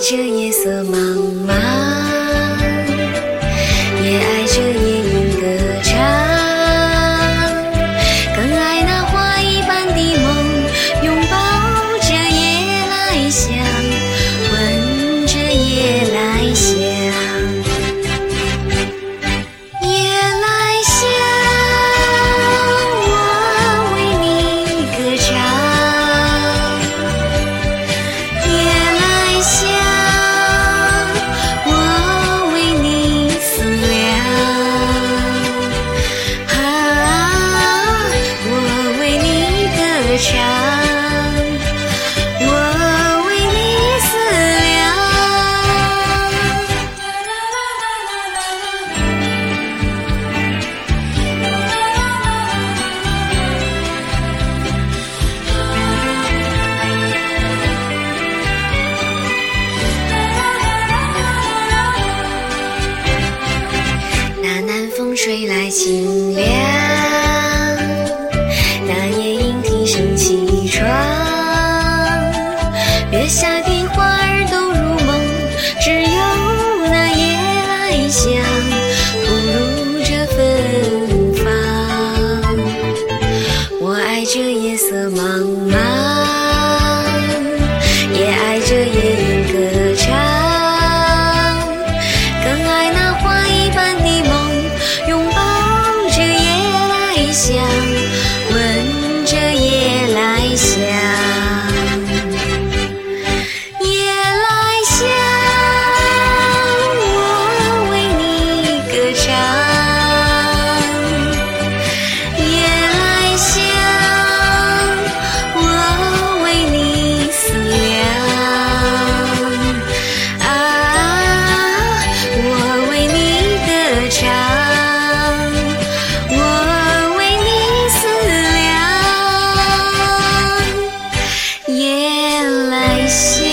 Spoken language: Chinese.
这夜色茫茫，也爱这夜莺歌唱，更爱那花一般的梦，拥抱着夜来香，闻着夜来香。你歌唱，我为你思量。那南风吹来清凉，下的花儿都入梦只有那夜来香。see.